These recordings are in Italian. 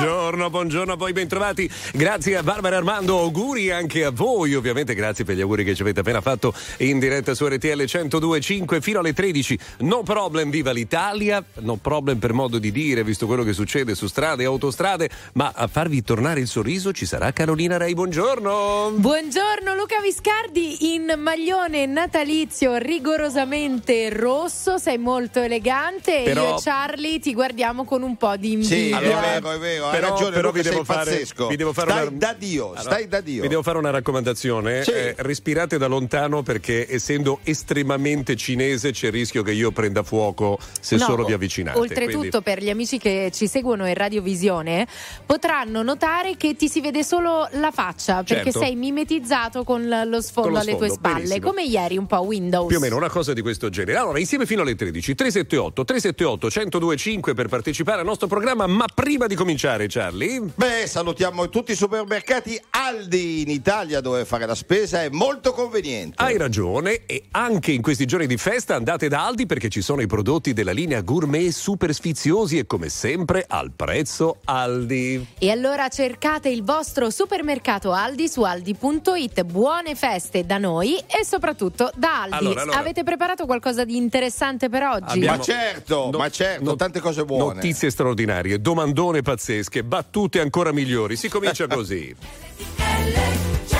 Buongiorno, buongiorno a voi, bentrovati. Grazie a Barbara Armando, auguri anche a voi, ovviamente grazie per gli auguri che ci avete appena fatto in diretta su RTL 102.5 fino alle 13. No problem, viva l'Italia, no problem per modo di dire, visto quello che succede su strade e autostrade, ma a farvi tornare il sorriso ci sarà Carolina Rei, buongiorno. Buongiorno Luca Viscardi in maglione natalizio rigorosamente rosso, sei molto elegante Però- e io e Charlie ti guardiamo con un po' di invidia. Sì, Allora, è vero, è vero, hai però- ragione, però vi devo sei fare- vi devo fare stai una- da Dio, Allora, stai da Dio. Vi devo fare una raccomandazione. Sì. Eh, respirate da lontano perché essendo estremamente cinese c'è il rischio che io prenda fuoco se No, solo vi avvicinate. Oltretutto, Quindi- per gli amici che ci seguono in radiovisione, potranno notare che ti si vede solo la faccia perché Certo. sei mimetizzato con lo sfondo Con lo alle tue sfondo, spalle, benissimo. come ieri, un po' Windows. Più o meno una cosa di questo genere. Allora, insieme fino alle 13, 378 378 1025 per partecipare al nostro programma. Ma prima di cominciare, Charlie, Beh, salutiamo tutti i supermercati Aldi in Italia dove fare la spesa è molto conveniente. hai ragione. E anche in questi giorni di festa andate da Aldi perché ci sono i prodotti della linea gourmet super sfiziosi e come sempre al prezzo Aldi. E allora cercate il vostro supermercato Aldi su aldi.it. Buone feste da noi e soprattutto da Aldi. Allora, allora. Avete preparato qualcosa di interessante per oggi? Abbiamo- Ma certo, ma certo, tante cose buone. Notizie straordinarie, domandone pazzesche, battute ancora migliori. Si comincia così.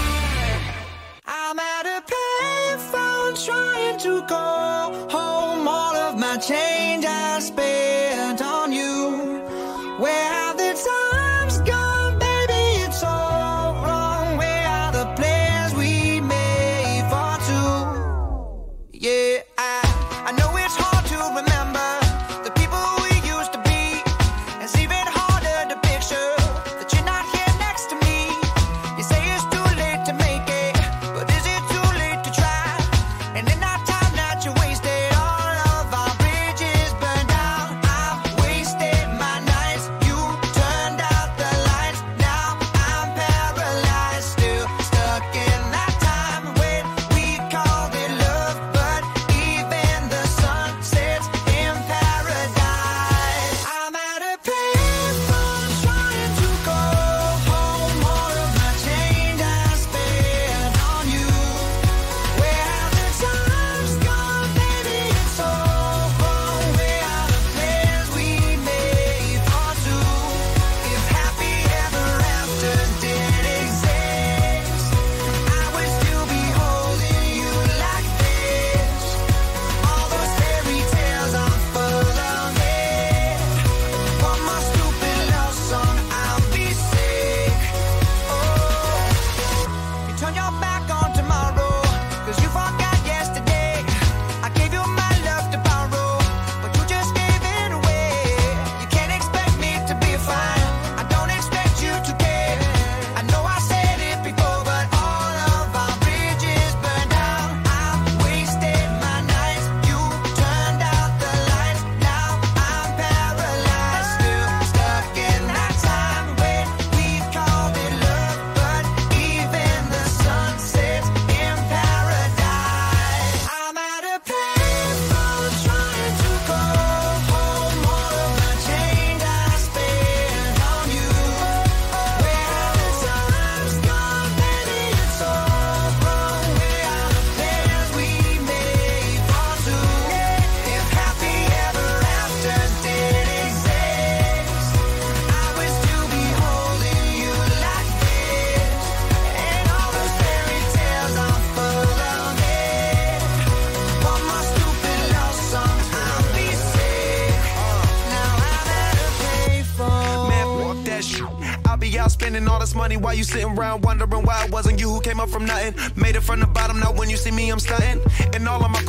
You sitting around wondering why it wasn't you who came up from nothing. Made it from the bottom, now when you see me, I'm stunting. And all of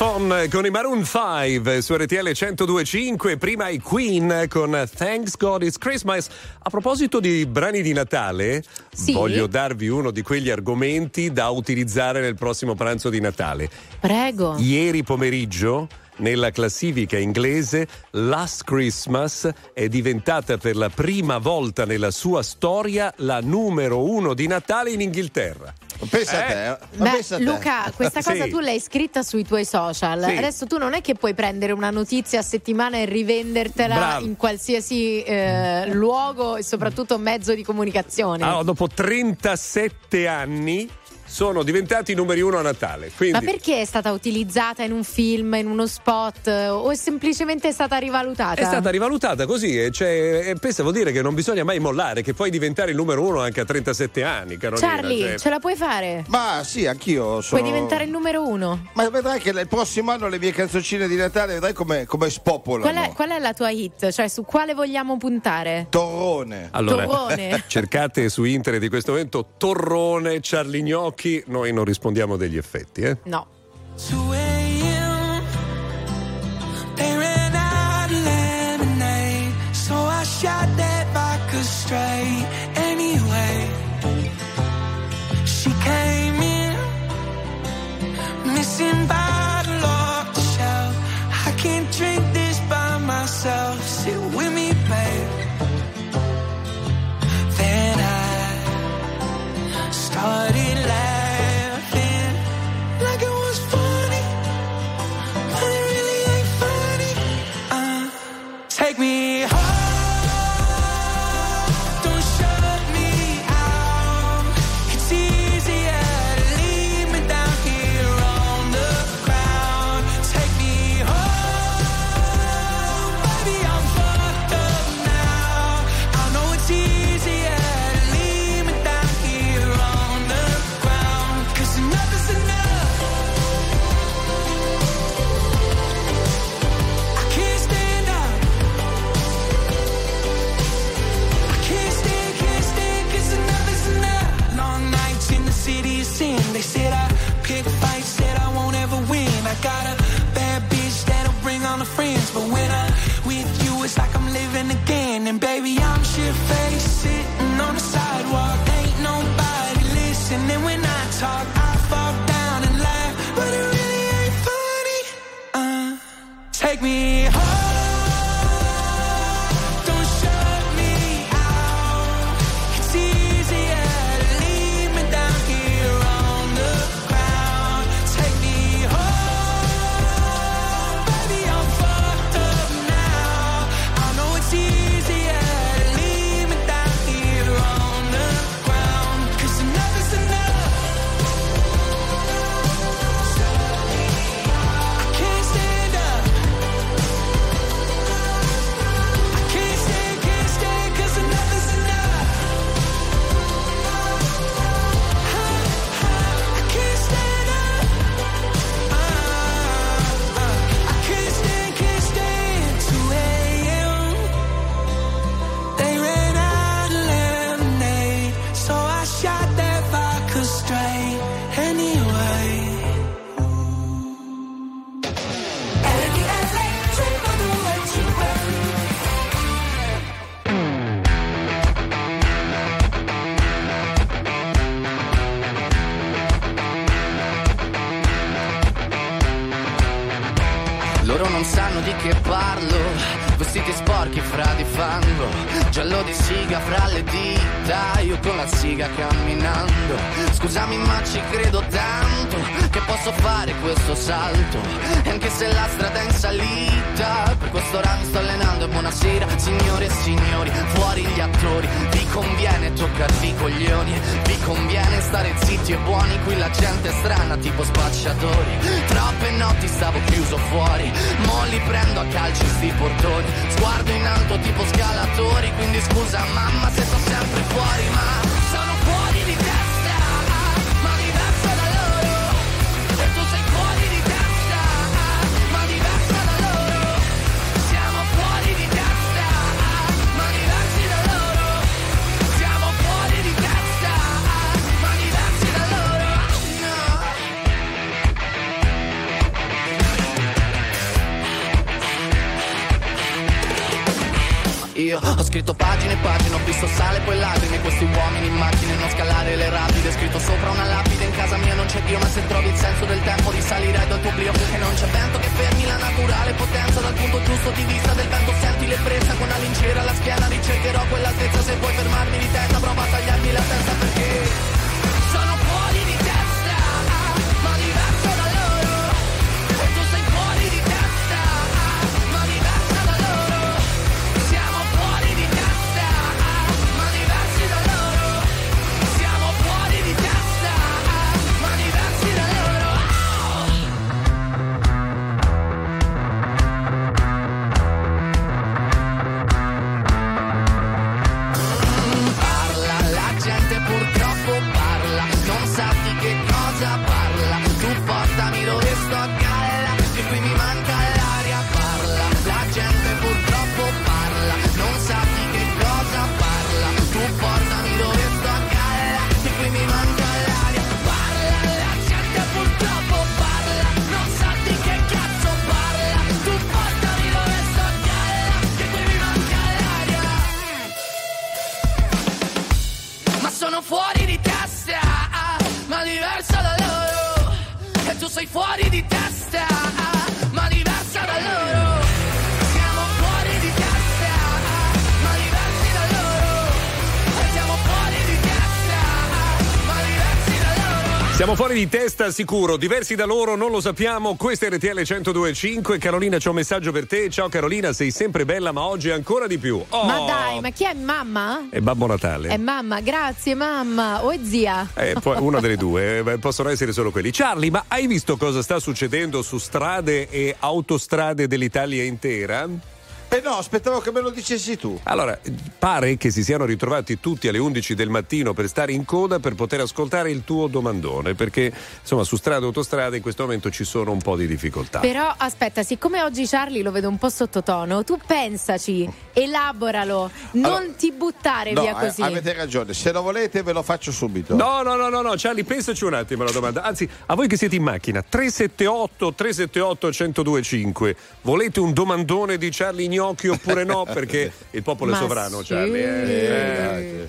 Payphone con i Maroon 5 su RTL 1025, prima i Queen con Thanks God It's Christmas. A proposito di brani di Natale, Sì. voglio darvi uno di quegli argomenti da utilizzare nel prossimo pranzo di Natale. Prego. Ieri pomeriggio nella classifica inglese Last Christmas è diventata per la prima volta nella sua storia la numero uno di Natale in Inghilterra. Pensa a Eh? te, eh. ma Beh, pensa a te. Luca, questa cosa Sì. tu l'hai scritta sui tuoi social. Sì. Adesso tu non è che puoi prendere una notizia a settimana e rivendertela Bravo. in qualsiasi eh, luogo e soprattutto mezzo di comunicazione. Allora, dopo 37 anni sono diventati numeri uno a Natale. Quindi... Ma perché è stata utilizzata in un film, in uno spot o è semplicemente stata rivalutata? È stata rivalutata così, cioè, e pensavo dire che non bisogna mai mollare, che puoi diventare il numero uno anche a 37 anni, Carolina. Charlie, cioè... ce la puoi fare? Ma sì, anch'io sono... Puoi diventare il numero uno. Ma vedrai che il prossimo anno le mie canzoncine di Natale, vedrai come, come spopolano. Qual è, qual è, la tua hit? Cioè, su quale vogliamo puntare? Torrone. Allora, Torrone. cercate su internet di questo momento Torrone, Charlie Gnocchi occhi, noi non rispondiamo degli effetti. Eh? No. Take me home. io. Ho scritto pagine e pagine, ho visto sale e poi lacrime. Questi uomini in macchine, non scalare le rapide. Scritto sopra una lapide, in casa mia non c'è Dio Ma se trovi il senso del tempo risalirai dal tuo oblio. Perché non c'è vento che fermi la naturale potenza. Dal punto giusto di vista del vento senti l'ebbrezza. Con la lincera alla schiena ricercherò quell'altezza. Se vuoi fermarmi di testa prova a tagliarmi la testa perché di testa sicuro, diversi da loro, non lo sappiamo. Questa è RTL 1025. Carolina, c'è un messaggio per te. Ciao Carolina, sei sempre bella, ma oggi ancora di più. Oh! Ma dai, ma chi è mamma? È Babbo Natale. È mamma, grazie mamma. O è zia? Eh, una delle due, eh, possono essere solo quelli. Charlie, ma hai visto cosa sta succedendo su strade e autostrade dell'Italia intera? Eh no, aspettavo che me lo dicessi tu. Allora, pare che si siano ritrovati tutti alle 11 del mattino per stare in coda per poter ascoltare il tuo domandone, perché insomma su strade e autostrade in questo momento ci sono un po' di difficoltà. Però aspetta, siccome oggi Charlie lo vedo un po' sottotono, tu pensaci, elaboralo, non Allora, ti buttare No, via eh, così. avete ragione, se lo volete ve lo faccio subito. No, no, no, no, no, Charlie, pensaci un attimo alla domanda. Anzi, a voi che siete in macchina, 378 378 1025. Volete un domandone di Charlie Gnocchi oppure no? Perché il popolo è sovrano, sì. Charlie. eh. Eh,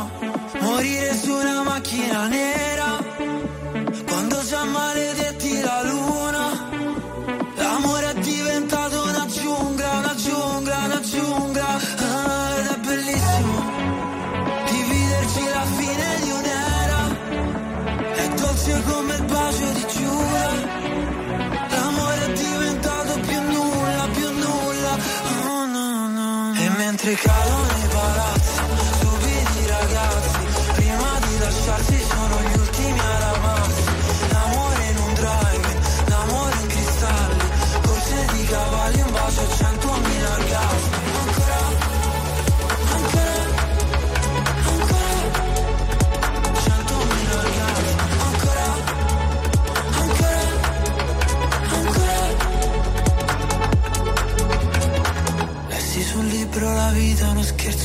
Morire su una macchina nera. Quando già maledetti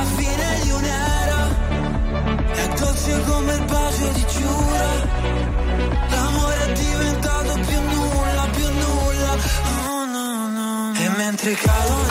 La fine di un'era È dolce come il bacio di Giura. L'amore è diventato più nulla, più nulla. Oh no no E mentre cadono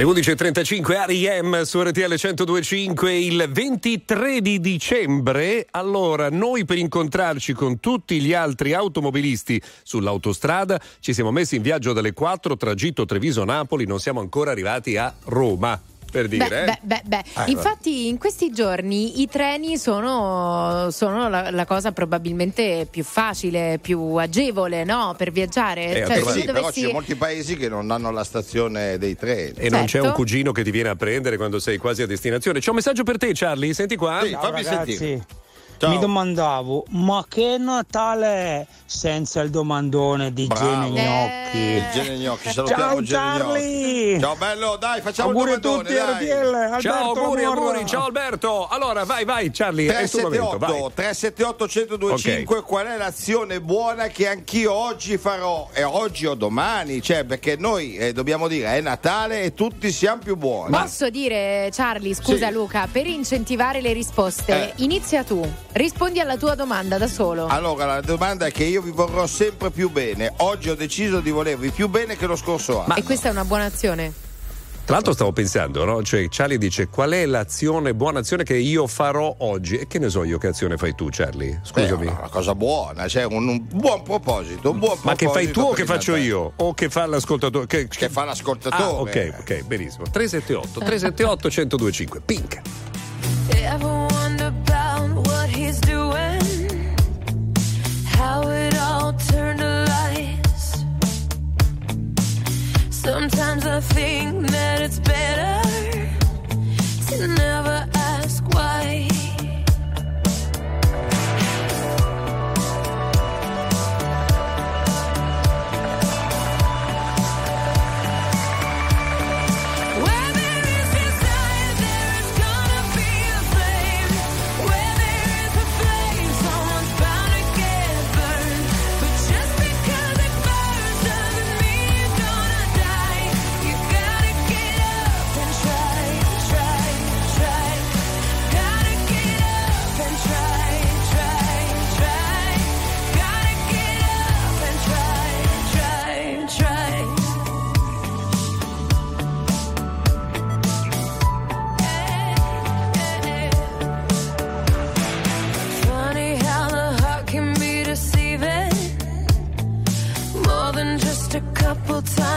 Alle 11.35 R.I.M. su RTL 1025 il 23 di dicembre. Allora, noi per incontrarci con tutti gli altri automobilisti sull'autostrada ci siamo messi in viaggio dalle 4, tragitto Treviso-Napoli, non siamo ancora arrivati a Roma. Per dire, Beh, eh. beh, beh, beh. Eh, Infatti in questi giorni i treni sono, sono la, la cosa probabilmente più facile, più agevole no? per viaggiare. Eh, Cioè, se Sì, tu però dovessi- ci sono molti paesi che non hanno la stazione dei treni. E non c'è Certo. un cugino che ti viene a prendere quando sei quasi a destinazione. C'è un messaggio per te, Charlie. Senti qua. Sì, fammi ragazzi, sentire. Ciao. mi domandavo, ma che Natale è senza il domandone di Bravo. Gene Gnocchi? Eh. Gene Gnocchi, salutiamo Ciao Gene Charlie! Gnocchi. Ciao bello, dai, facciamo Auguri il a domandone, tutti, dai. RTL, Alberto Ciao, auguri, Morra. auguri. Ciao Alberto. Allora, vai, vai, Charlie. È il tuo momento, vai. 378 378 1025 qual è l'azione buona che anch'io oggi farò e oggi o domani cioè perché noi eh, dobbiamo dire è Natale e tutti siamo più buoni Posso dire, Charlie, scusa Sì. Luca, per incentivare le risposte, Eh. inizia tu, Rispondi alla tua domanda da solo. Allora, la domanda è che io vi vorrò sempre più bene. Oggi ho deciso di volervi più bene che lo scorso anno. Ma... E questa è una buona azione? Tra l'altro stavo pensando, no? Cioè, Charlie dice qual è l'azione, buona azione che io farò oggi? E che ne so io che azione fai tu, Charlie? Scusami. Beh, una cosa buona, cioè un, un buon proposito, un buon Ma proposito che fai tu o che faccio te. io? O che fa l'ascoltatore? Che, che fa l'ascoltatore. Ah, ok, ok, benissimo. 378 378 1025. Pink. he's doing, how it all turned to lies. Sometimes I think that it's better to never ask why.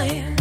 time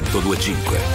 1025.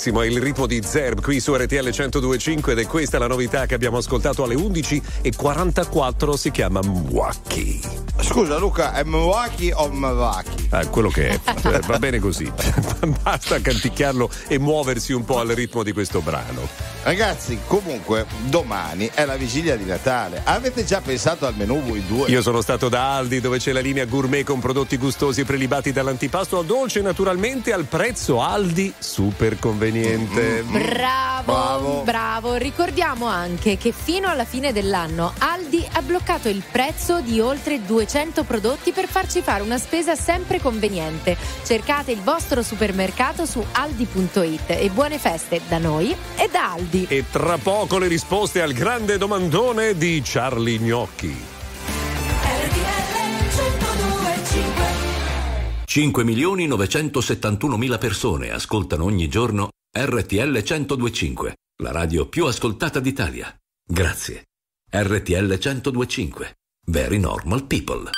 Bellissimo, è il ritmo di Zerb qui su RTL 1025 ed è questa la novità che abbiamo ascoltato alle 11.44, si chiama Mwaki. Scusa Luca, è Mwaki o Mwaki? Ah, quello che è, Eh, va bene così. Basta canticchiarlo e muoversi un po' al ritmo di questo brano. Ragazzi, comunque, domani è la vigilia di Natale. Avete già pensato al menù voi due? Io sono stato da Aldi dove c'è la linea gourmet con prodotti gustosi e prelibati dall'antipasto al dolce naturalmente al prezzo Aldi super conveniente. Bravo, Bravo. bravo, Ricordiamo anche che fino alla fine dell'anno Aldi ha bloccato il prezzo di oltre 200 prodotti per farci fare una spesa sempre conveniente. Cercate il vostro supermercato su aldi.it e buone feste da noi e da Aldi. E tra poco le risposte al grande domandone di Charlie Gnocchi. 5 milioni 971 mila persone ascoltano ogni giorno RTL 1025, la radio più ascoltata d'Italia. Grazie. RTL 1025. Very normal people.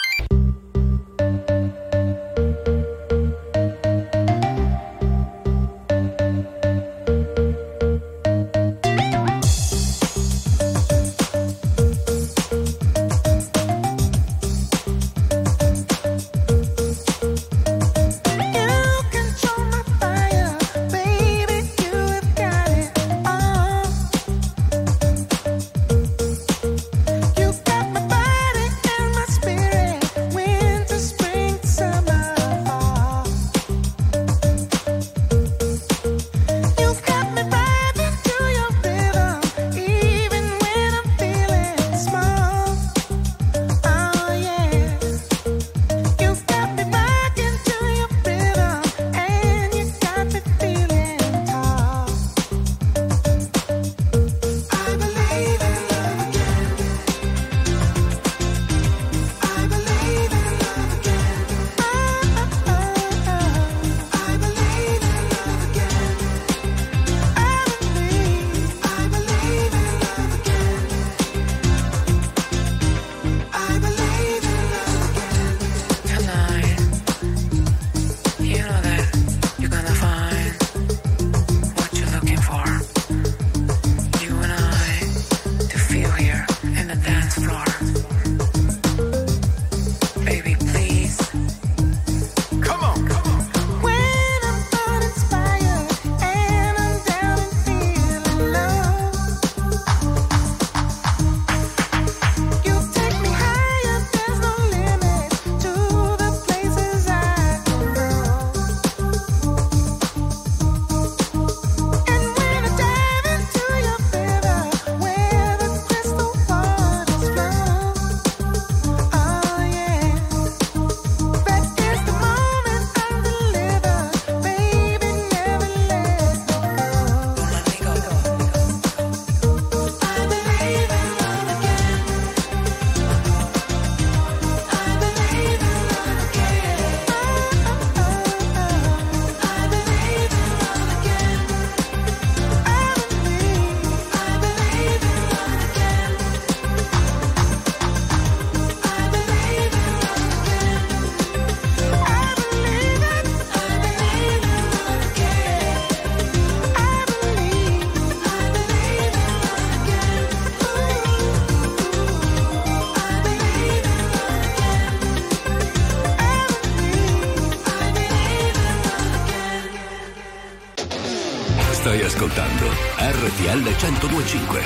1025.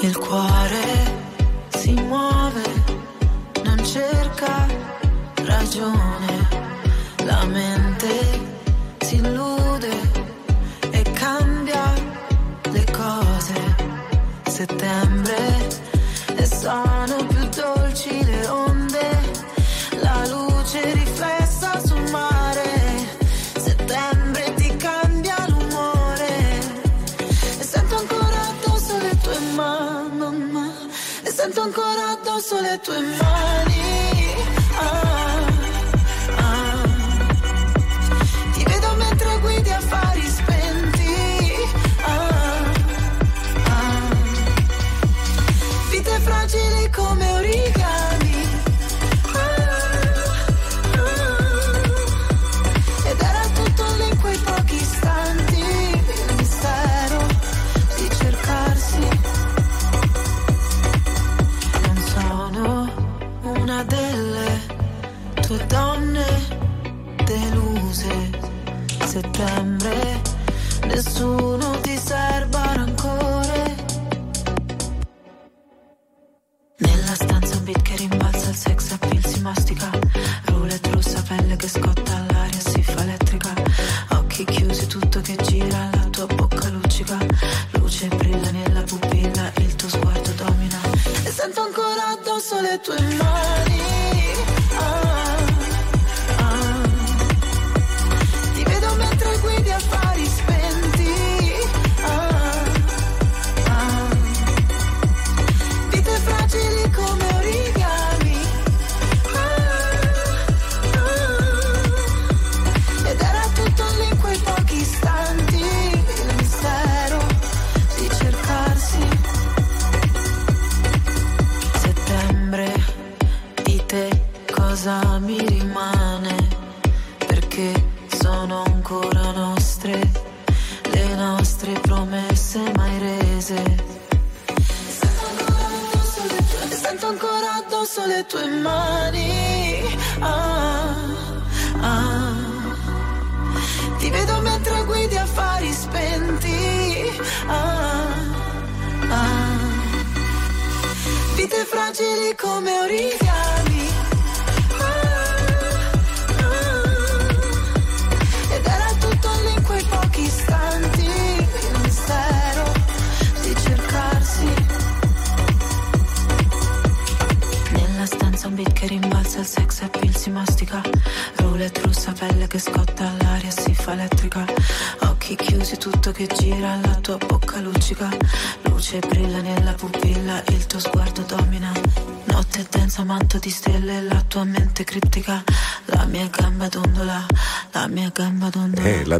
Il cuore si muove, non cerca ragione, la mente si illude e cambia le cose. Settembre e sono più dolci le onde, addosso le tue mani Ah, ah. ti vedo mentre guidi affari spenti Ah, ah. vite fragili come origami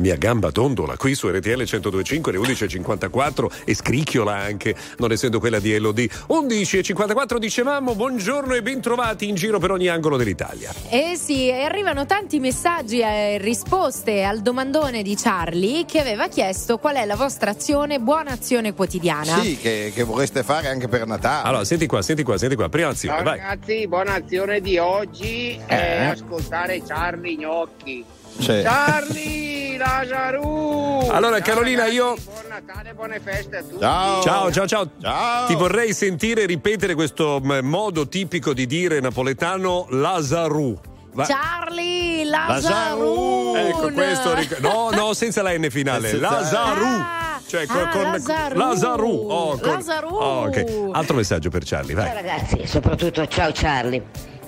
mia gamba dondola qui su RTL 1025 alle 11.54 e scricchiola anche, non essendo quella di Elodie. 11.54 dicevamo buongiorno e bentrovati in giro per ogni angolo dell'Italia. Eh sì, e arrivano tanti messaggi e risposte al domandone di Charlie che aveva chiesto qual è la vostra azione, buona azione quotidiana. Sì, che, che vorreste fare anche per Natale. Allora, senti qua, senti qua, senti qua, prima azione, Ciao vai. ragazzi, buona azione di oggi è Eh. ascoltare Charlie Gnocchi. Sì. Charlie Lazaru! Allora, Ciao, Carolina, ragazzi, io- Buon Natale, buone feste a tutti. Ciao. Ciao, ciao, ciao. Ciao. Ti vorrei sentire ripetere questo m, modo tipico di dire napoletano Lazaru. Va- Charlie Lazaru. Ecco, questo ric- No, no, senza la N finale. Lazaru. Ah, Cioè, ah, con, Lazaru. Lazaru. Oh, con- Lazaru. Oh, ok. Altro messaggio per Charlie, Ciao vai. ragazzi, soprattutto ciao Charlie.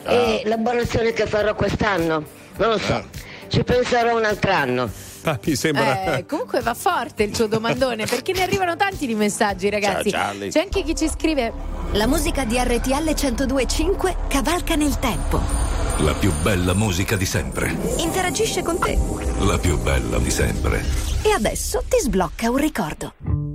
E la che farò quest'anno? Non lo so, ci penserò un altro anno. Ah, mi sembra. Eh, comunque va forte il tuo domandone perché ne arrivano tanti di messaggi ragazzi. Ciao. C'è anche chi ci scrive La musica di RTL 1025 cavalca nel tempo. La più bella musica di sempre. Interagisce con te. La più bella di sempre. E adesso ti sblocca un ricordo.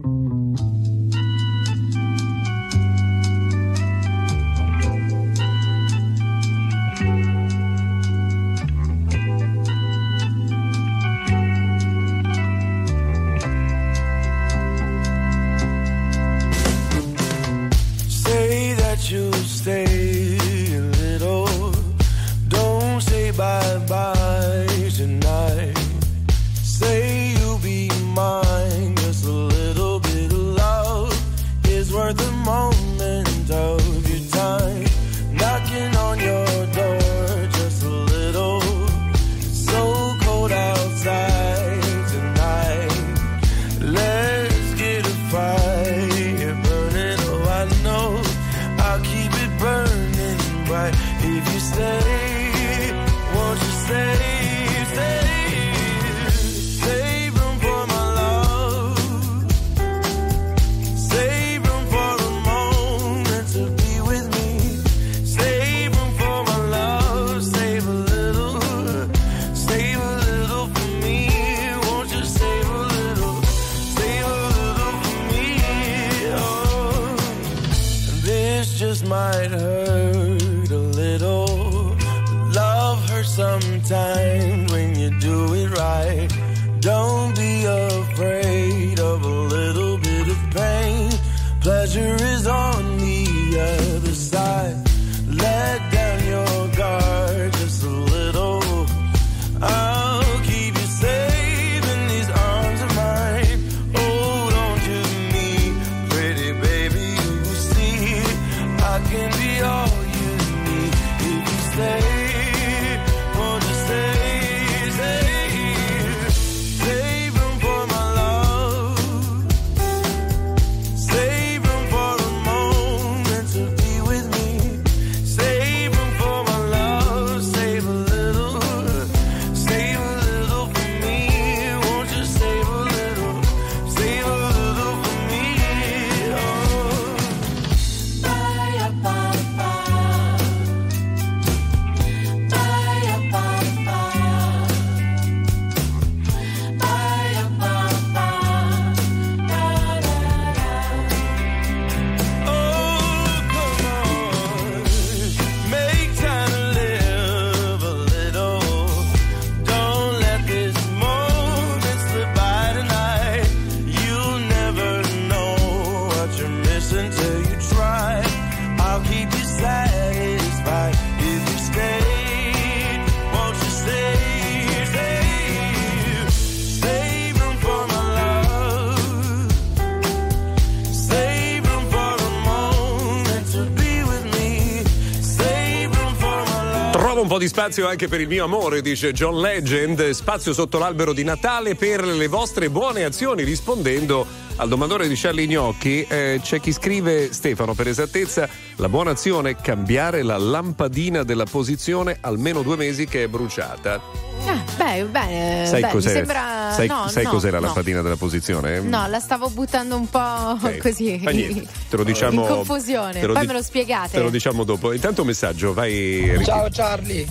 Po' di spazio anche per il mio amore, dice John Legend. Spazio sotto l'albero di Natale per le vostre buone azioni. Rispondendo al domandore di Charlie Gnocchi, eh, c'è chi scrive, Stefano, per esattezza, la buona azione è cambiare la lampadina della posizione almeno due mesi che è bruciata. Ah, beh, bene. sai beh, mi cos'è- sembra. Sai- no, sai no, cos'era la no. lampadina della posizione? No, la stavo buttando un po' Ok, così. fa niente, te lo diciamo- In confusione. te lo Poi di- me lo spiegate. Te lo diciamo dopo. Intanto un messaggio, vai. Ciao Charlie,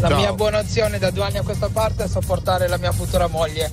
la Ciao. mia buona azione da due anni a questa parte è sopportare la mia futura moglie.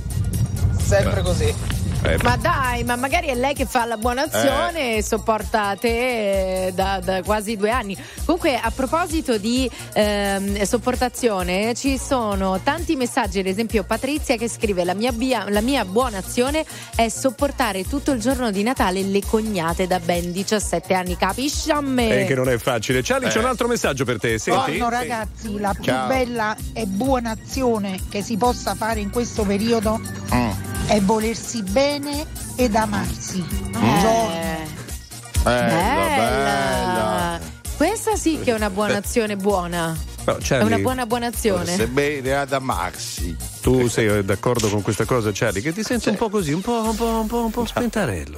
Sempre così. Eh, Ma dai, ma magari è lei che fa la buona azione e sopporta te eh, da, da quasi due anni. Comunque, a proposito di ehm, sopportazione, ci sono tanti messaggi. Ad esempio, Patrizia che scrive: la mia, bia- la mia buona azione è sopportare tutto il giorno di Natale le cognate da ben 17 anni. Capisci a me? Eh, che non è facile. Charlie, c'è Eh. un altro messaggio per te. Senti? Buongiorno ragazzi, la più Ciao. bella e buona azione che si possa fare in questo periodo Mm. È volersi bene ed amarsi. Eh, bella. Questa sì che è una buona azione buona. Però, È Charlie, una buona buona azione. Se bene ad amarsi. Tu sei eh, d'accordo con questa cosa, Charlie? Che ti senti un po' così, un po', un po', un po', un po' spentarello.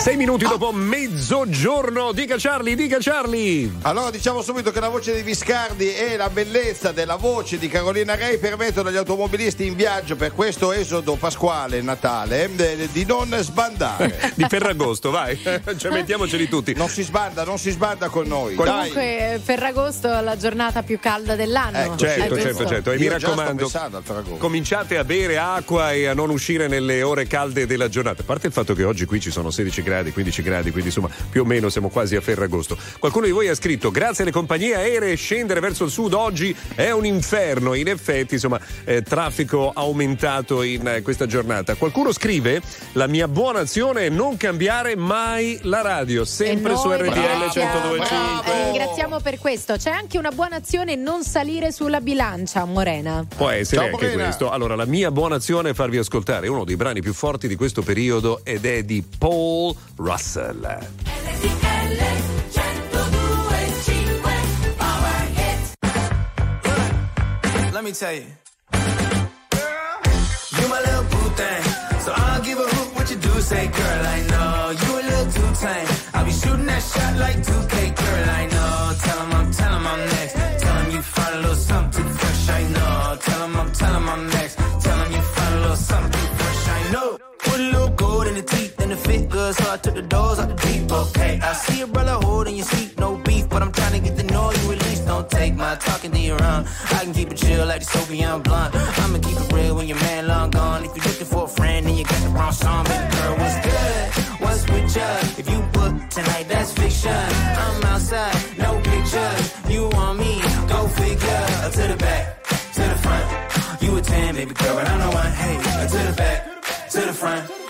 Sei minuti dopo mezzogiorno. Dica Charlie, dica Charlie. Allora diciamo subito che la voce di Viscardi e la bellezza della voce di Carolina Rei permettono agli automobilisti in viaggio per questo esodo pasquale Natale eh, di non sbandare. Di Ferragosto, vai. cioè, mettiamoceli tutti. Non si sbanda, non si sbanda con noi. Dai. Comunque, Ferragosto è la giornata più calda dell'anno. Ecco, Certo, È certo, certo. E mi Io sto raccomando, cominciate a bere acqua e a non uscire nelle ore calde della giornata. A parte il fatto che oggi qui ci sono 16 gradi, 15 gradi, quindi insomma più o meno siamo quasi a Ferragosto. Qualcuno di voi ha scritto: grazie alle compagnie aeree, scendere verso il sud oggi è un inferno. In effetti, insomma, eh, traffico aumentato in eh, questa giornata. Qualcuno scrive: la mia buona azione è non cambiare mai la radio, sempre su RTL ringraziamo- 1025. eh, Ringraziamo per questo. C'è anche una buona azione non salire sulla bilancia, Morena. Può essere Ciao, anche Morena. questo. Allora, la mia buona azione è farvi ascoltare uno dei brani più forti di questo periodo ed è di Paul Russell. Let me tell you. You my little boo thing. So I'll give a hoot what you do say, girl, I know you a little too tame. I'll be shooting that shot like 2K, girl, I know. Fit good, so I took the doors out the deep. Okay, I see a brother holding your seat, no beef, but I'm trying to get the know you at least. Don't take my talking to your own. I can keep it chill like the Soviet blunt. I'ma keep it real when your man long gone. If you're looking for a friend and you got the wrong song, baby girl, what's good? What's with you? If you book tonight, that's fiction. I'm outside, no pictures. You want me? Go figure. To the back, to the front. You a 10, baby girl, but I'm the one. Hey, to the back, to the front.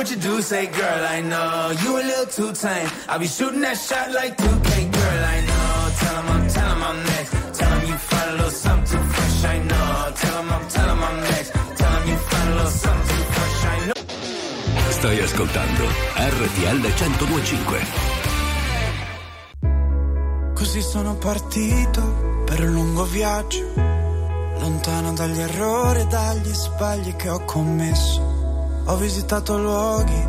What you do. Say, girl, I know you a little too tame. I'll be shooting that shot like 2K, girl, I know. Tell him I'm, tell him I'm next. Tell him you find a little something too fresh, I know. Tell him I'm, tell him I'm next. Tell him you find a little something too fresh, I know. Stai ascoltando RTL 1025. Così sono partito per un lungo viaggio, lontano dagli errori e dagli sbagli che ho commesso. Ho visitato luoghi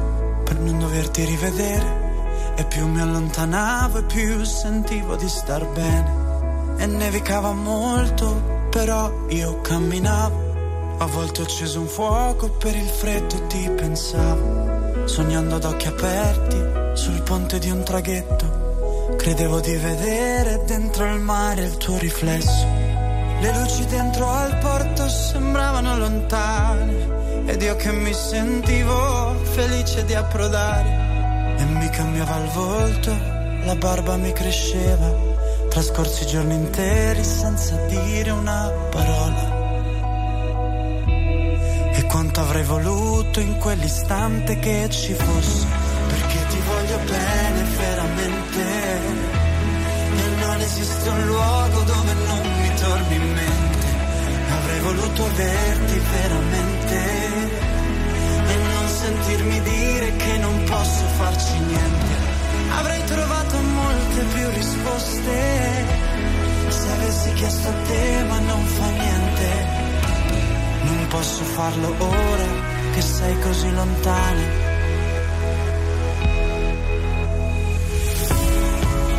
per non doverti rivedere e più mi allontanavo e più sentivo di star bene. E nevicava molto, però io camminavo. A volte ho acceso un fuoco per il freddo e ti pensavo, sognando ad occhi aperti sul ponte di un traghetto. Credevo di vedere dentro il mare il tuo riflesso. Le luci dentro al porto sembravano lontane ed io che mi sentivo felice di approdare. E mi cambiava il volto, la barba mi cresceva, trascorsi giorni interi senza dire una parola. E quanto avrei voluto in quell'istante che ci fosse, perché ti voglio bene veramente. E non esiste un luogo dove non mi torni in mente. Voluto averti veramente. E non sentirmi dire che non posso farci niente. Avrei trovato molte più risposte. Se avessi chiesto a te, ma non fa niente. Non posso farlo ora che sei così lontana.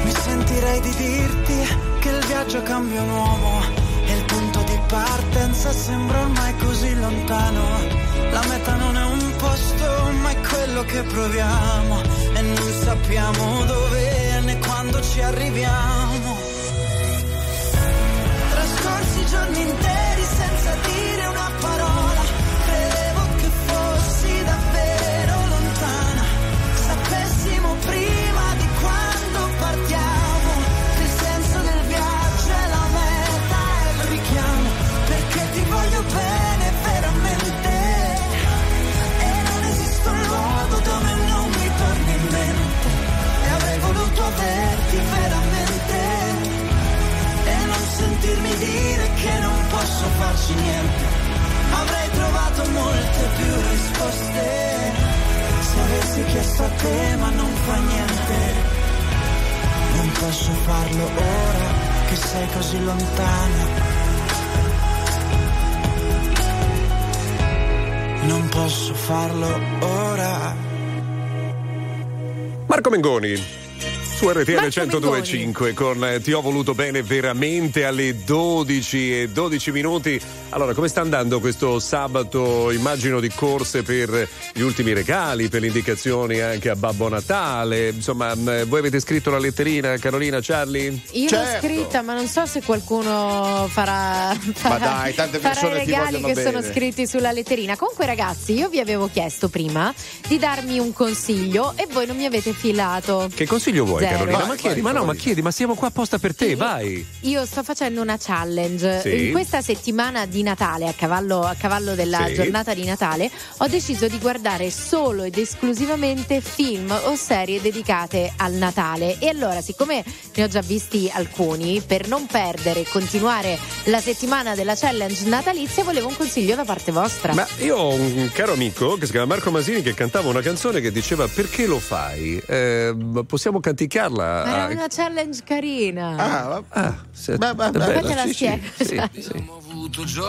Mi sentirei di dirti che il viaggio cambia un uomo partenza sembra ormai così lontano. La meta non è un posto, ma è quello che proviamo e non sappiamo dove né quando ci arriviamo. Trascorsi giorni interi senza dire una parola. Voluto averti veramente e non sentirmi dire che non posso farci niente. Avrei trovato molte più risposte se avessi chiesto a te, ma non fa niente. Non posso farlo ora che sei così lontana. Non posso farlo ora. Marco Mengoni. Su RTL Marco 1025 con eh, Ti ho voluto bene veramente alle 12 e 12 minuti. Allora, come sta andando questo sabato? Immagino di corse per gli ultimi regali, per le indicazioni anche a Babbo Natale. Insomma, mh, voi avete scritto la letterina, Carolina, Charlie? Io Certo. l'ho scritta, ma non so se qualcuno farà, farà, dai, tante farà persone i ti regali che sono bene. scritti sulla letterina. Comunque, ragazzi, io vi avevo chiesto prima di darmi un consiglio e voi non mi avete filato. Che consiglio vuoi, Zero. Carolina? Vai, ma chiedi, vai, ma no, ma chiedi, ma siamo qua apposta per te, vai. Io sto facendo una challenge. Sì. In questa settimana di Natale, a cavallo, a cavallo della Sì. giornata di Natale, ho deciso di guardare solo ed esclusivamente film o serie dedicate al Natale. E allora, siccome ne ho già visti alcuni, per non perdere e continuare la settimana della challenge natalizia, volevo un consiglio da parte vostra. Ma io ho un caro amico che si chiama Marco Masini che cantava una canzone che diceva perché lo fai? Eh, possiamo canticarla? Ma Era una challenge carina. Ah, Ah, se- Beh, beh, è beh, bella, Poi te la sì, spiego. sì, sì. Abbiamo avuto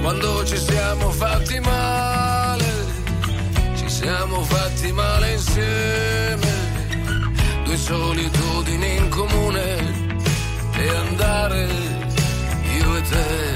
quando ci siamo fatti male, ci siamo fatti male insieme, due solitudini in comune e andare io e te.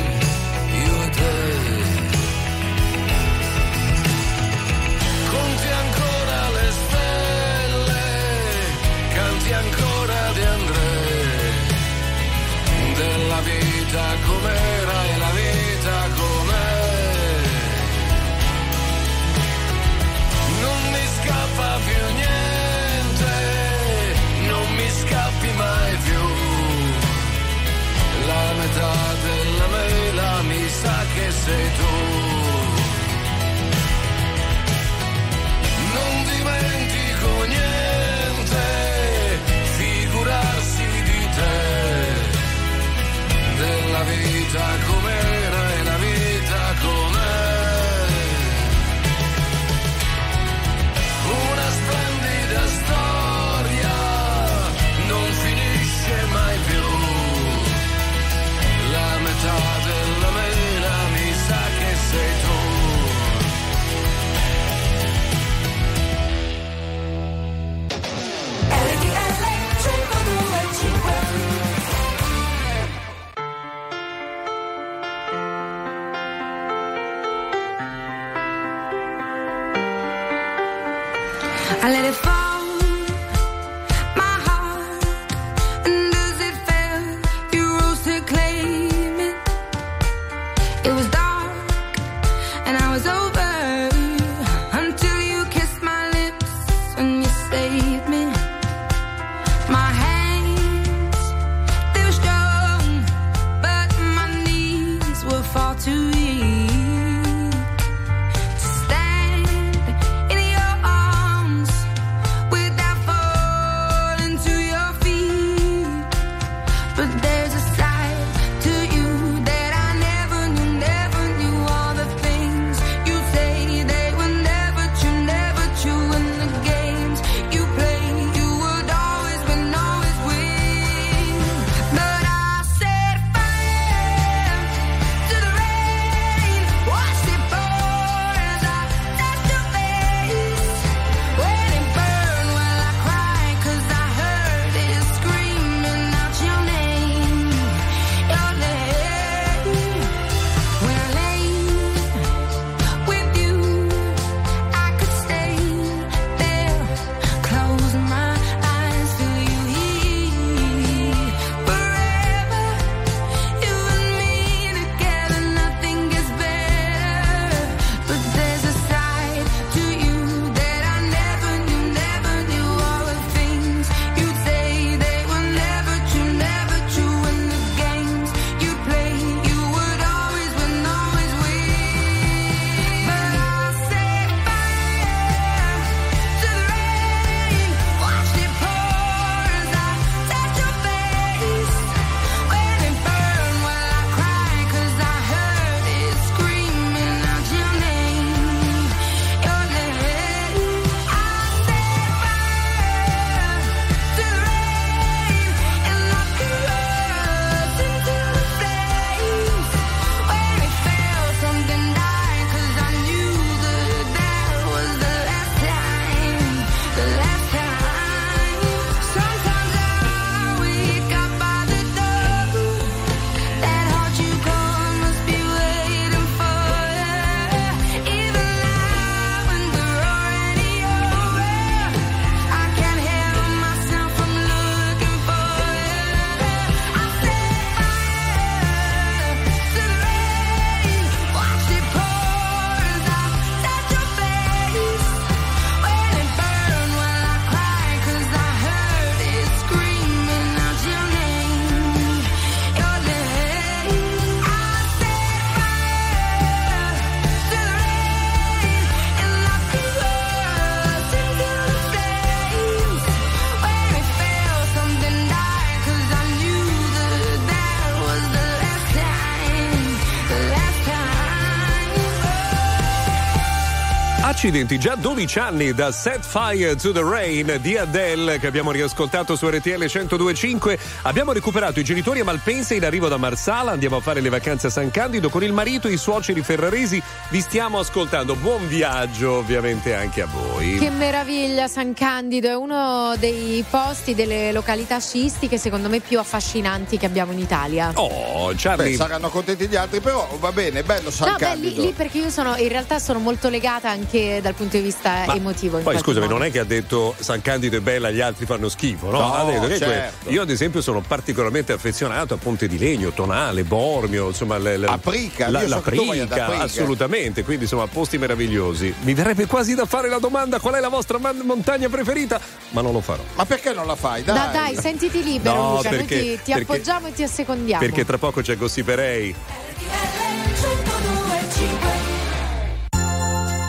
Accidenti, già 12 anni da Set Fire to the Rain di Adele che abbiamo riascoltato su RTL 1025. Abbiamo recuperato i genitori a Malpensa in arrivo da Marsala, andiamo a fare le vacanze a San Candido con il marito e i suoceri ferraresi. Vi stiamo ascoltando. Buon viaggio ovviamente anche a voi. Che meraviglia San Candido, è uno dei posti, delle località sciistiche secondo me più affascinanti che abbiamo in Italia. Oh, Charlie. Beh, saranno contenti gli altri, però va bene, bello San No, beh, lì, Candido. lì perché io sono in realtà sono molto legata anche dal punto di vista Ma emotivo. Poi scusami, modo. non è che ha detto San Candido è bella, gli altri fanno schifo, no? No, ha detto che certo. Io ad esempio sono particolarmente affezionato a Ponte di Legno, Tonale, Bormio, insomma le, le- Aprica, la, so la ad Prica, Aprica. assolutamente, quindi insomma posti meravigliosi. Mi verrebbe quasi da fare la domanda qual è la vostra man- montagna preferita, ma non lo farò. Ma perché non la fai? Dai, Da- dai, sentiti libero No, Luca, perché- noi ti, ti perché- appoggiamo e ti assecondiamo. Perché tra poco c'è Gossiperei.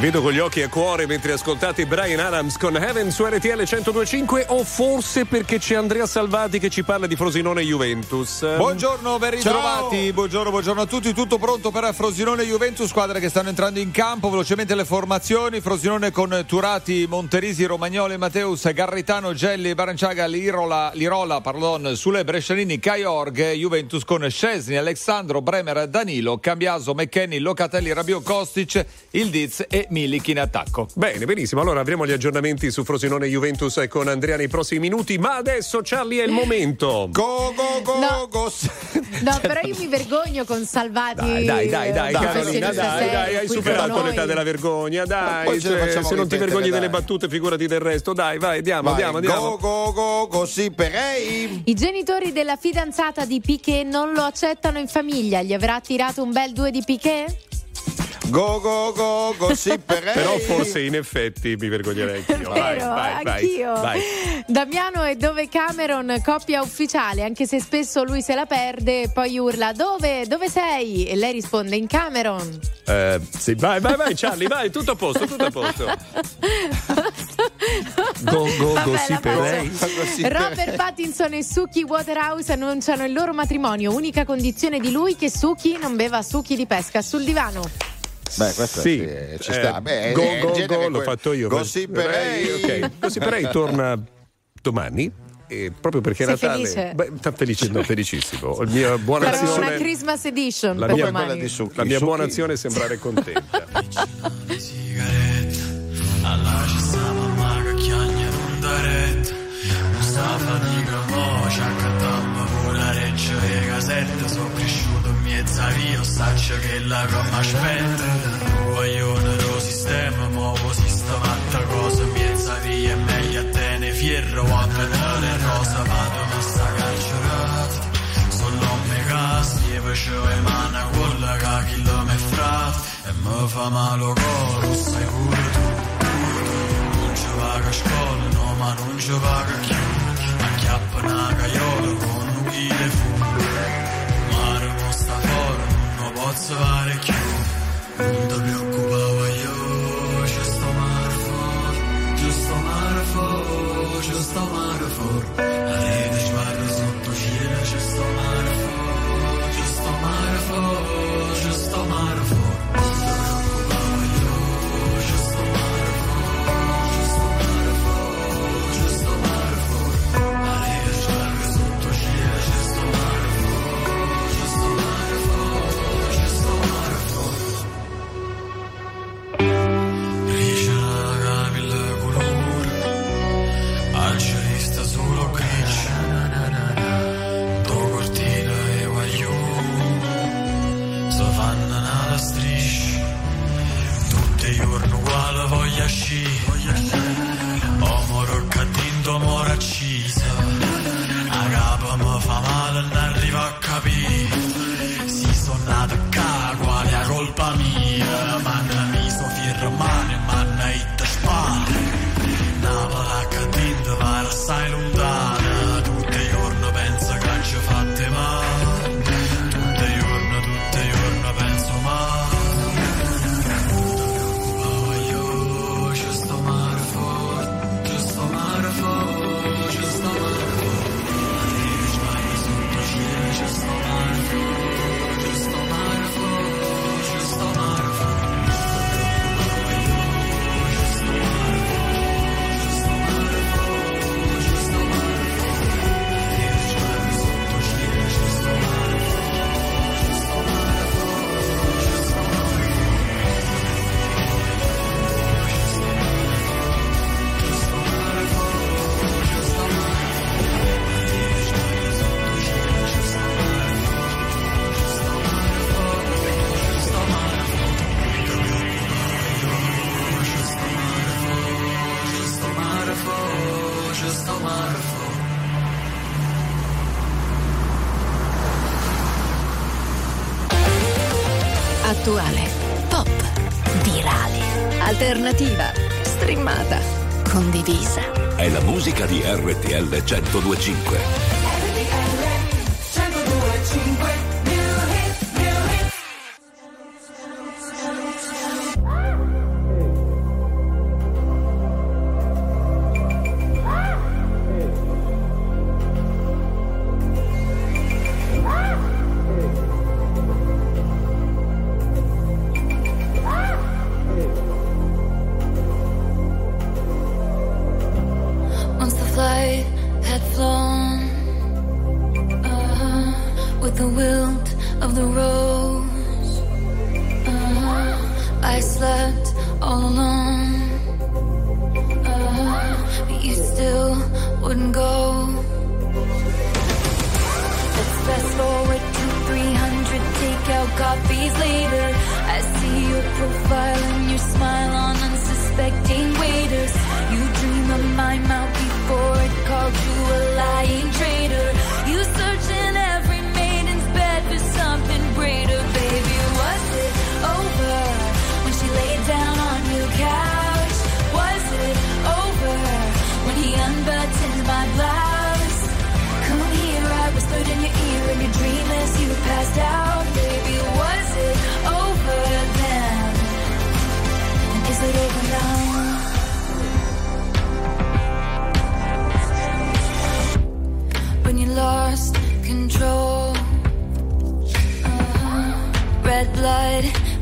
Vedo con gli occhi a cuore mentre ascoltate Brian Adams con Heaven su RTL 1025 o forse perché c'è Andrea Salvati che ci parla di Frosinone Juventus. Buongiorno, ben ritrovati. Buongiorno, buongiorno a tutti. Tutto pronto per Frosinone Juventus, squadre che stanno entrando in campo. Velocemente le formazioni. Frosinone con Turati, Monterisi, Romagnoli, Mateus, Garritano, Gelli, Baranciaga, Lirola, Lirola pardon, Sule, Brescianini, Caiorg. Juventus con Scesni, Alessandro, Bremer, Danilo, Cambiaso, McKenny, Locatelli, Rabio, Kostic, il Diz e Milik in attacco. Bene, benissimo. Allora avremo gli aggiornamenti su Frosinone Juventus con Andrea nei prossimi minuti. Ma adesso, Charlie, è il momento. Go, go, go, No. go. No, però io mi vergogno con Salvati. Dai, dai, dai, dai, Carolina, dai, dai, hai superato l'età della vergogna, dai. Cioè, se non ti vergogni dai. delle battute, figurati del resto. Dai, vai, andiamo, Vai, andiamo, andiamo. Go, go, go, go, sì, perei. I genitori della fidanzata di Piquet non lo accettano in famiglia. Gli avrà tirato un bel due di Piquet? Go, go, go, go, sì, perei. Però forse in effetti mi vergognerei anch'io. Vai, Vero, vai, vai, anch'io. vai. Damiano e dove Cameron, coppia ufficiale, anche se spesso lui se la perde, e poi urla dove, dove sei? E lei risponde in Cameron. Eh, sì, vai, vai, vai, Charlie, vai, tutto a posto, tutto a posto. Go, go, Vabbè, go, sì, per lei. Robert Pattinson e Suki Waterhouse annunciano il loro matrimonio. Unica condizione di lui che Suki non beva succhi di pesca sul divano. Beh, questo Sì, sì, ci eh, sta. Beh, go, è il go, genere go, l'ho fatto io. Gossiperei. Ok, Gossiperei torna domani. E proprio perché è Sei Natale, felice? Beh, sta felice, no, felicissimo. La mia buona una azione, Christmas edition la per mia, domani. la mia buona azione è sembrare contenta. Alla ci sta mamma che chiagna non da retta Non sta fatica mo ci accattammo pure reccia e casetta Sono cresciuto in mezzo a via Saccio che la gomma aspetta Guaglione lo sistema Muovo sistematta cosa in mezzo a via meglio a te ne fierro a vedere rosa Vado ma sta carcerata Solo me casti e facevo le mani Quella che chi lo me frate E mi fa male coro Sai pure tu non ci vaga a scuola, no, ma non ci vaga più. Acchiappa una caiola con un chile fu. Posso fare più. Non ti preoccupare io, ci sto mare fuori, ci sto mare fuori, ci sto mare fuori. La musica di RTL 1025. Days later, I see your profile and your smile on unsuspecting waiters. You dream of my mouth before it called you a lying traitor. You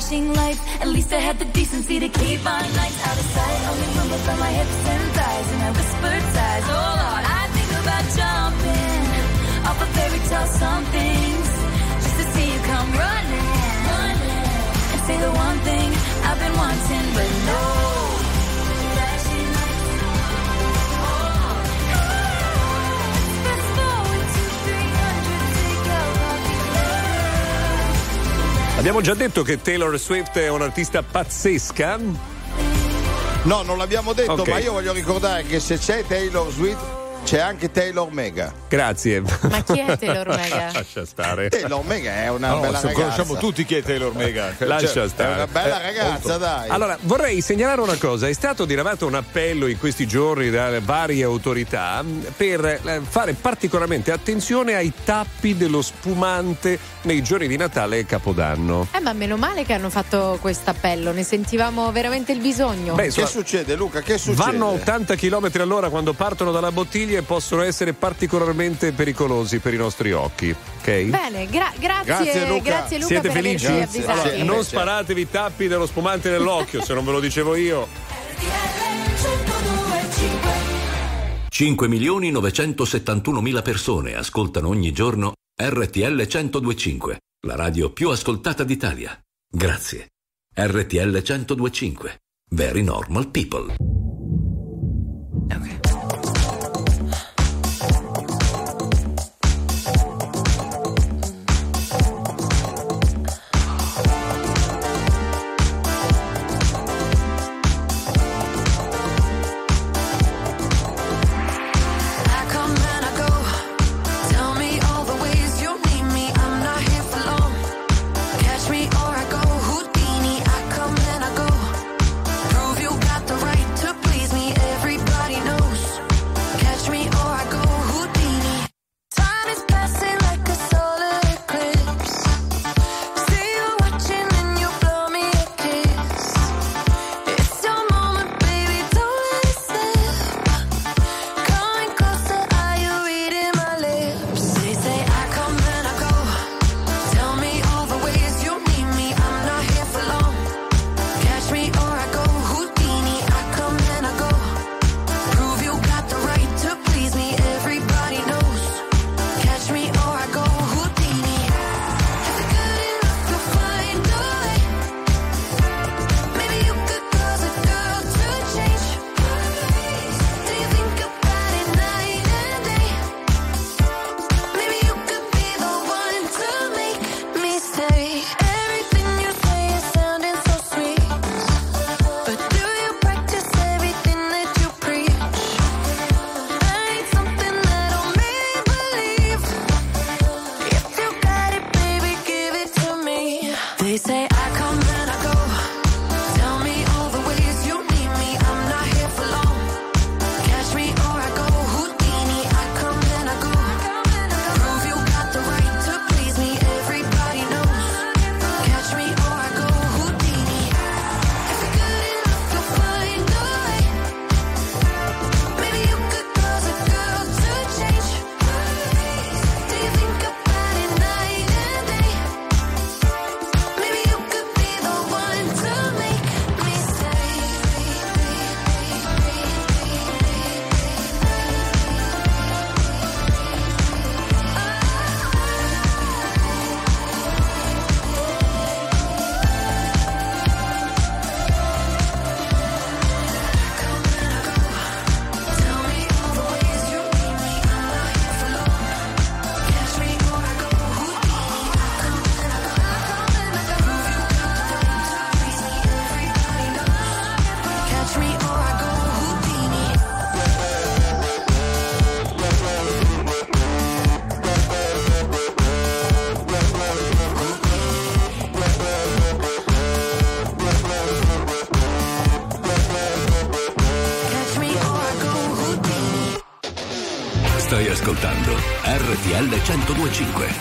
Flashing lights. At least I had the decency to keep my nights out of sight. Only rumbles on my hips and thighs, and I whispered sighs. Oh Lord, jumping off a fairy tale somethings just to see you come running, running and say the one thing I've been wanting, but no. Flashing lights. Fast forward to 300, take out all the Abbiamo già detto che Taylor Swift è un'artista pazzesca. No, non l'abbiamo detto, Ok. ma io voglio ricordare che se c'è Taylor Swift c'è anche Taylor Mega. Grazie. Ma chi è Taylor Mega? Lascia stare. Taylor Mega è una No, bella ragazza. conosciamo tutti chi è Taylor Mega. Lascia Cioè, stare. È una bella Eh, ragazza, molto. dai. Allora, vorrei segnalare una cosa, è stato diramato un appello in questi giorni dalle varie autorità mh, per eh, fare particolarmente attenzione ai tappi dello spumante nei giorni di Natale e Capodanno. Eh, ma meno male che hanno fatto questo appello, ne sentivamo veramente il bisogno. Beh, che insomma, succede, Luca? Che succede? Vanno a 80 km all'ora quando partono dalla bottiglia e possono essere particolarmente pericolosi per i nostri occhi. Ok? Bene, gra- grazie, Grazie, Luca. Grazie Luca Siete per felici? Sì, non sparatevi i tappi dello spumante nell'occhio, se non ve lo dicevo io. 5 milioni 971 mila persone ascoltano ogni giorno RTL 1025, la radio più ascoltata d'Italia. Grazie. RTL 1025. Very normal people. I 1025.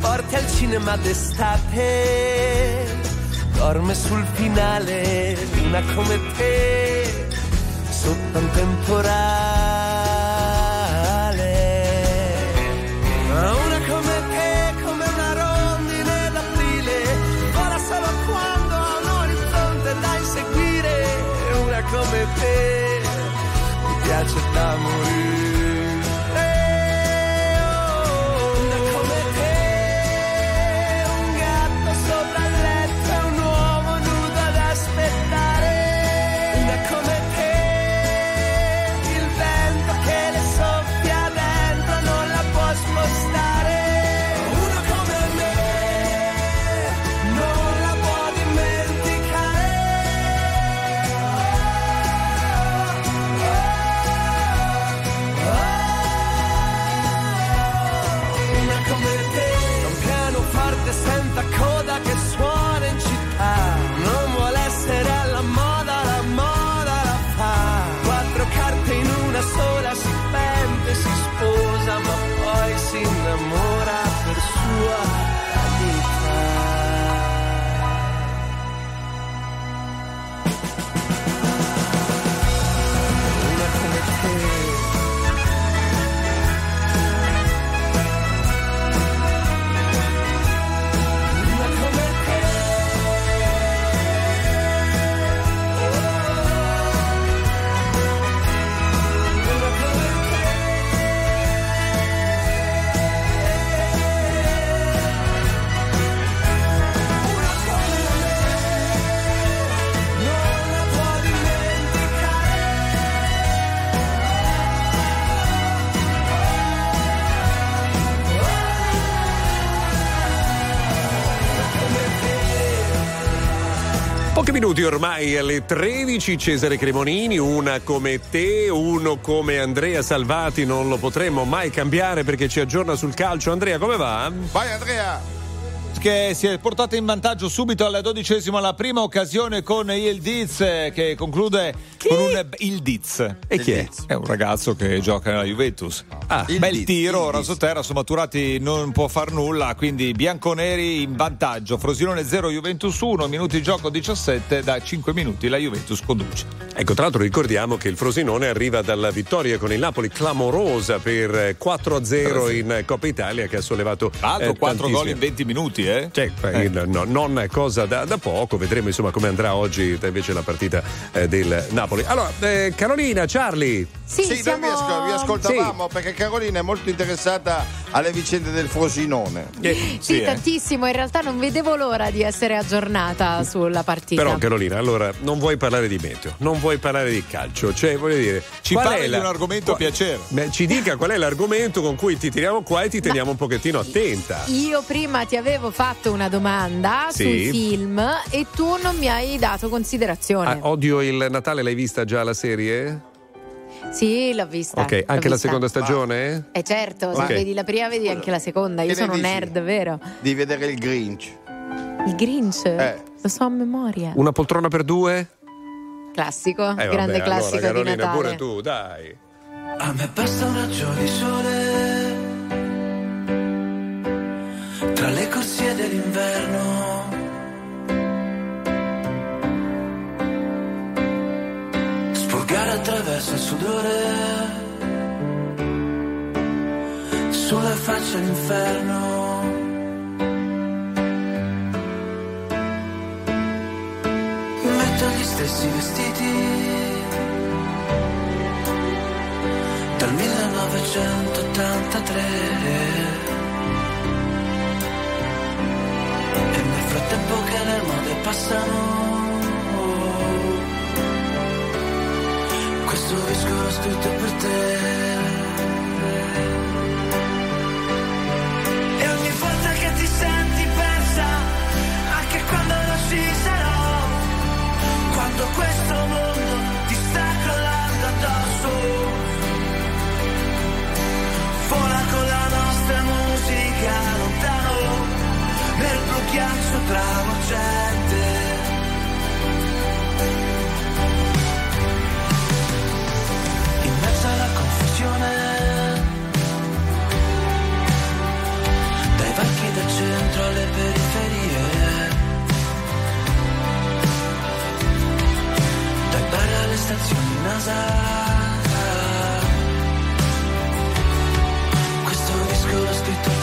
porti al cinema d'estate, dorme sul finale una come te, sotto un temporale. Una come te, come una rondine d'aprile, vola solo quando ha un orizzonte da inseguire. Una come te, mi piace da morire. Minuti ormai alle 13, Cesare Cremonini, una come te, uno come Andrea Salvati, non lo potremmo mai cambiare perché ci aggiorna sul calcio. Andrea, come va? Vai Andrea! Che si è portata in vantaggio subito alla dodicesima la prima occasione con il Diz eh, che conclude con un il Diz. E chi è? è un ragazzo che gioca nella Juventus. Ah, Il bel Diz, tiro il ora Diz. su terra insomma Turati non può far nulla quindi bianconeri in vantaggio. Frosinone 0 Juventus 1 minuti di gioco 17 da 5 minuti la Juventus conduce. Ecco, tra l'altro ricordiamo che il Frosinone arriva dalla vittoria con il Napoli clamorosa per eh, 4-0 in Coppa Italia che ha sollevato tra l'altro eh, 4 gol tantissimi- in 20 minuti eh? Cioè, eh, no, non cosa da, da poco, vedremo insomma come andrà oggi invece la partita eh, del Napoli. Allora, eh, Carolina, Charlie. Sì, Sì, siamo... noi vi, ascol- vi ascoltavamo perché Carolina è molto interessata alle vicende del Frosinone. Sì, eh. tantissimo. In realtà non vedevo l'ora di essere aggiornata sulla partita. Però Carolina, allora non vuoi parlare di meteo, non vuoi parlare di calcio, cioè voglio dire, ci qual parli è di la- un argomento a piacere Beh, ci dica qual è l'argomento con cui ti tiriamo qua e ti teniamo un pochettino attenta. Io prima ti avevo fatto una domanda Sì. sul film e tu non mi hai dato considerazione. Ah, odio il Natale, l'hai vista già la serie? Sì, l'ho vista. ok, l'ho anche la vista. seconda stagione? Eh certo, Ok. se vedi la prima vedi anche la seconda. Io Che ne sono nerd, vero? Di vedere il Grinch. Il Grinch? Eh. Lo so a memoria. Una poltrona per due? Classico, Eh, grande vabbè, classico allora, di Carolina, Natale. pure tu, dai. A me basta un raggio di sole corsie dell'inverno. Spurgare attraverso il sudore sulla faccia l'inferno. Metto gli stessi vestiti dal 1983 frattempo che le mode passano. Questo disco l'ho scritto per te. E ogni volta che ti senti persa anche quando non ci sarò quando questo mondo ti sta crollando addosso vola con la nostra musica ghiaccio travolgente in mezzo alla confusione dai banchi del centro alle periferie dai bar alle stazioni NASA. Questo disco l'ho scritto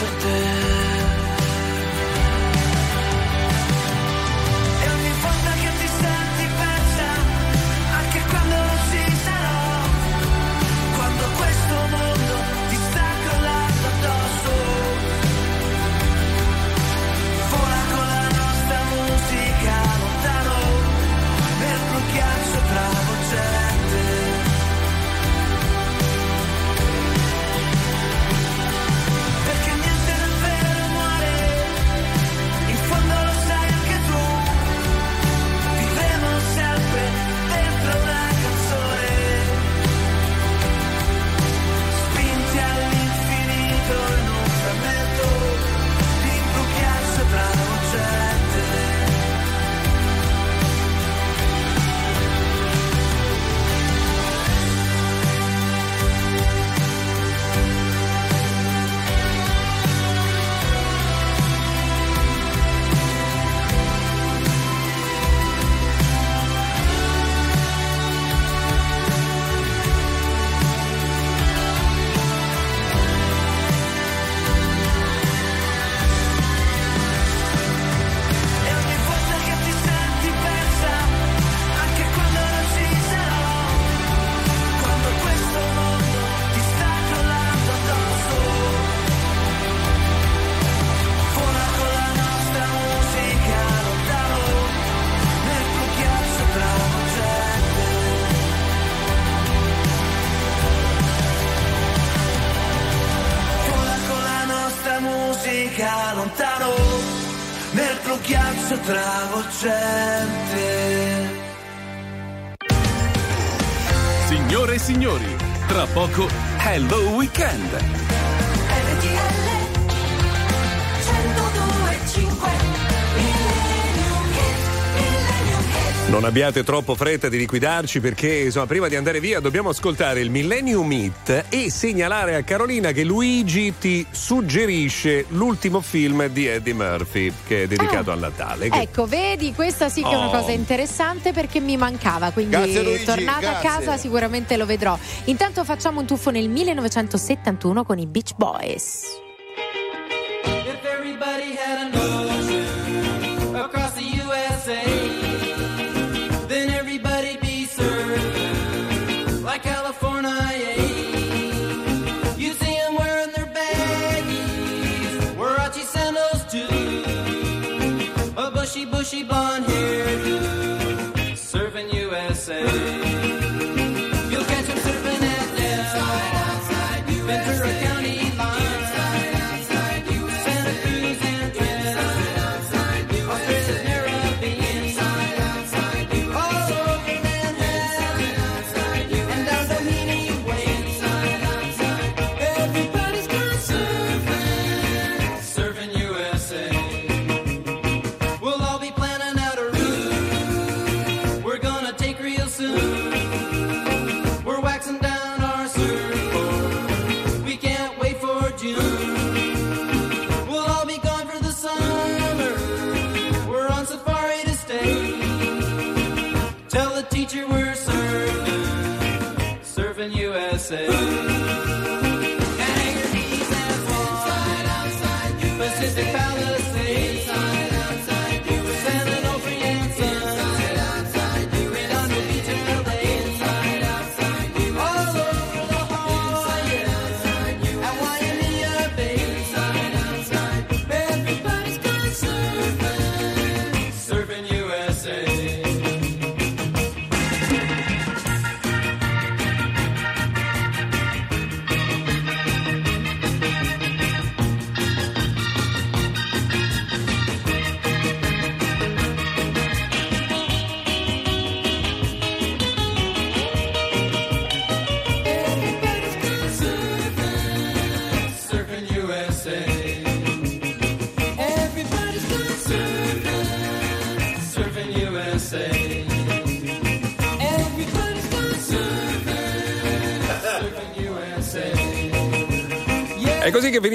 abbiate troppo fretta di liquidarci perché insomma, prima di andare via dobbiamo ascoltare il Millennium Meet e segnalare a Carolina che Luigi ti suggerisce l'ultimo film di Eddie Murphy che è dedicato al Natale. Che- Ecco, vedi, questa sì che è una Oh. cosa interessante perché mi mancava, quindi Grazie, Luigi, tornata grazie. a casa sicuramente lo vedrò. Intanto facciamo un tuffo nel 1971 con i Beach Boys. she born here.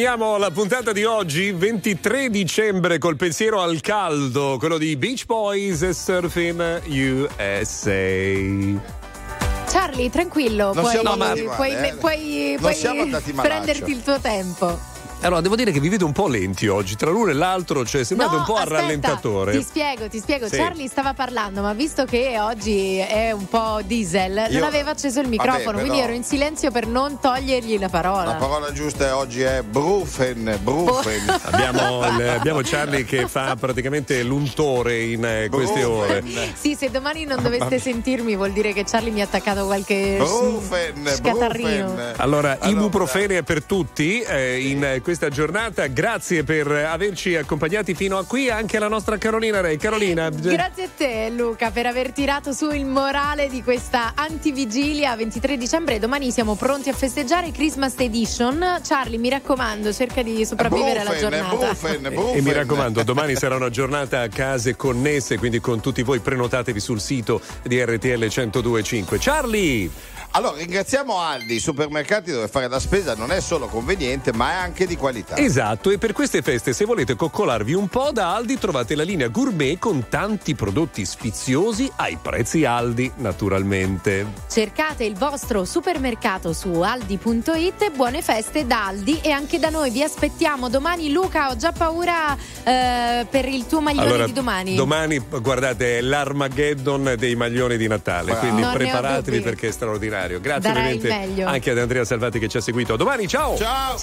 Finiamo la puntata di oggi, 23 dicembre, col pensiero al caldo, quello di Beach Boys e Surfing USA. Charlie, tranquillo, Non puoi, puoi- male, eh. puoi- puoi prenderti il tuo tempo. Allora, devo dire che vi vedo un po' lenti oggi, tra l'uno e l'altro, cioè sembrate No, un po' a aspetta, rallentatore. Ti spiego, ti spiego. Sì. Charlie stava parlando, ma visto che oggi è un po' diesel, Io- non aveva acceso il Vabbè, microfono, però- quindi ero in silenzio per non togliergli la parola. La parola giusta oggi è brufen, brufen. Abbiamo, il- abbiamo Charlie che fa praticamente l'untore in eh, queste ore. Sì, se domani non doveste sentirmi vuol dire che Charlie mi ha attaccato qualche Brufen, scatarrino. Allora, ibuprofene per tutti eh, in eh, questa giornata. Grazie per averci accompagnati fino a qui. Anche la nostra Carolina Rei. Carolina, Grazie a te Luca per aver tirato su il morale di questa antivigilia 23 dicembre. Domani siamo pronti a festeggiare Christmas Edition. Charlie, mi raccomando, cerca di sopravvivere alla giornata. E mi raccomando, domani sarà una giornata a case connesse, quindi con tutti voi prenotatevi sul sito di RTL 1025. Charlie! Allora, ringraziamo Aldi, i supermercati dove fare la spesa non è solo conveniente, ma è anche di qualità. Esatto, e per queste feste, se volete coccolarvi un po' da Aldi, trovate la linea gourmet con tanti prodotti sfiziosi ai prezzi Aldi, naturalmente. Cercate il vostro supermercato su aldi.it e buone feste da Aldi e anche da noi. Vi aspettiamo domani. Luca, ho già paura eh, per il tuo maglione di domani. domani, guardate, è l'Armageddon dei maglioni di Natale, Bravo. quindi Non preparatevi perché è straordinario. Grazie Darai il ovviamente anche ad Andrea Salvati che ci ha seguito. A domani, ciao! Ciao!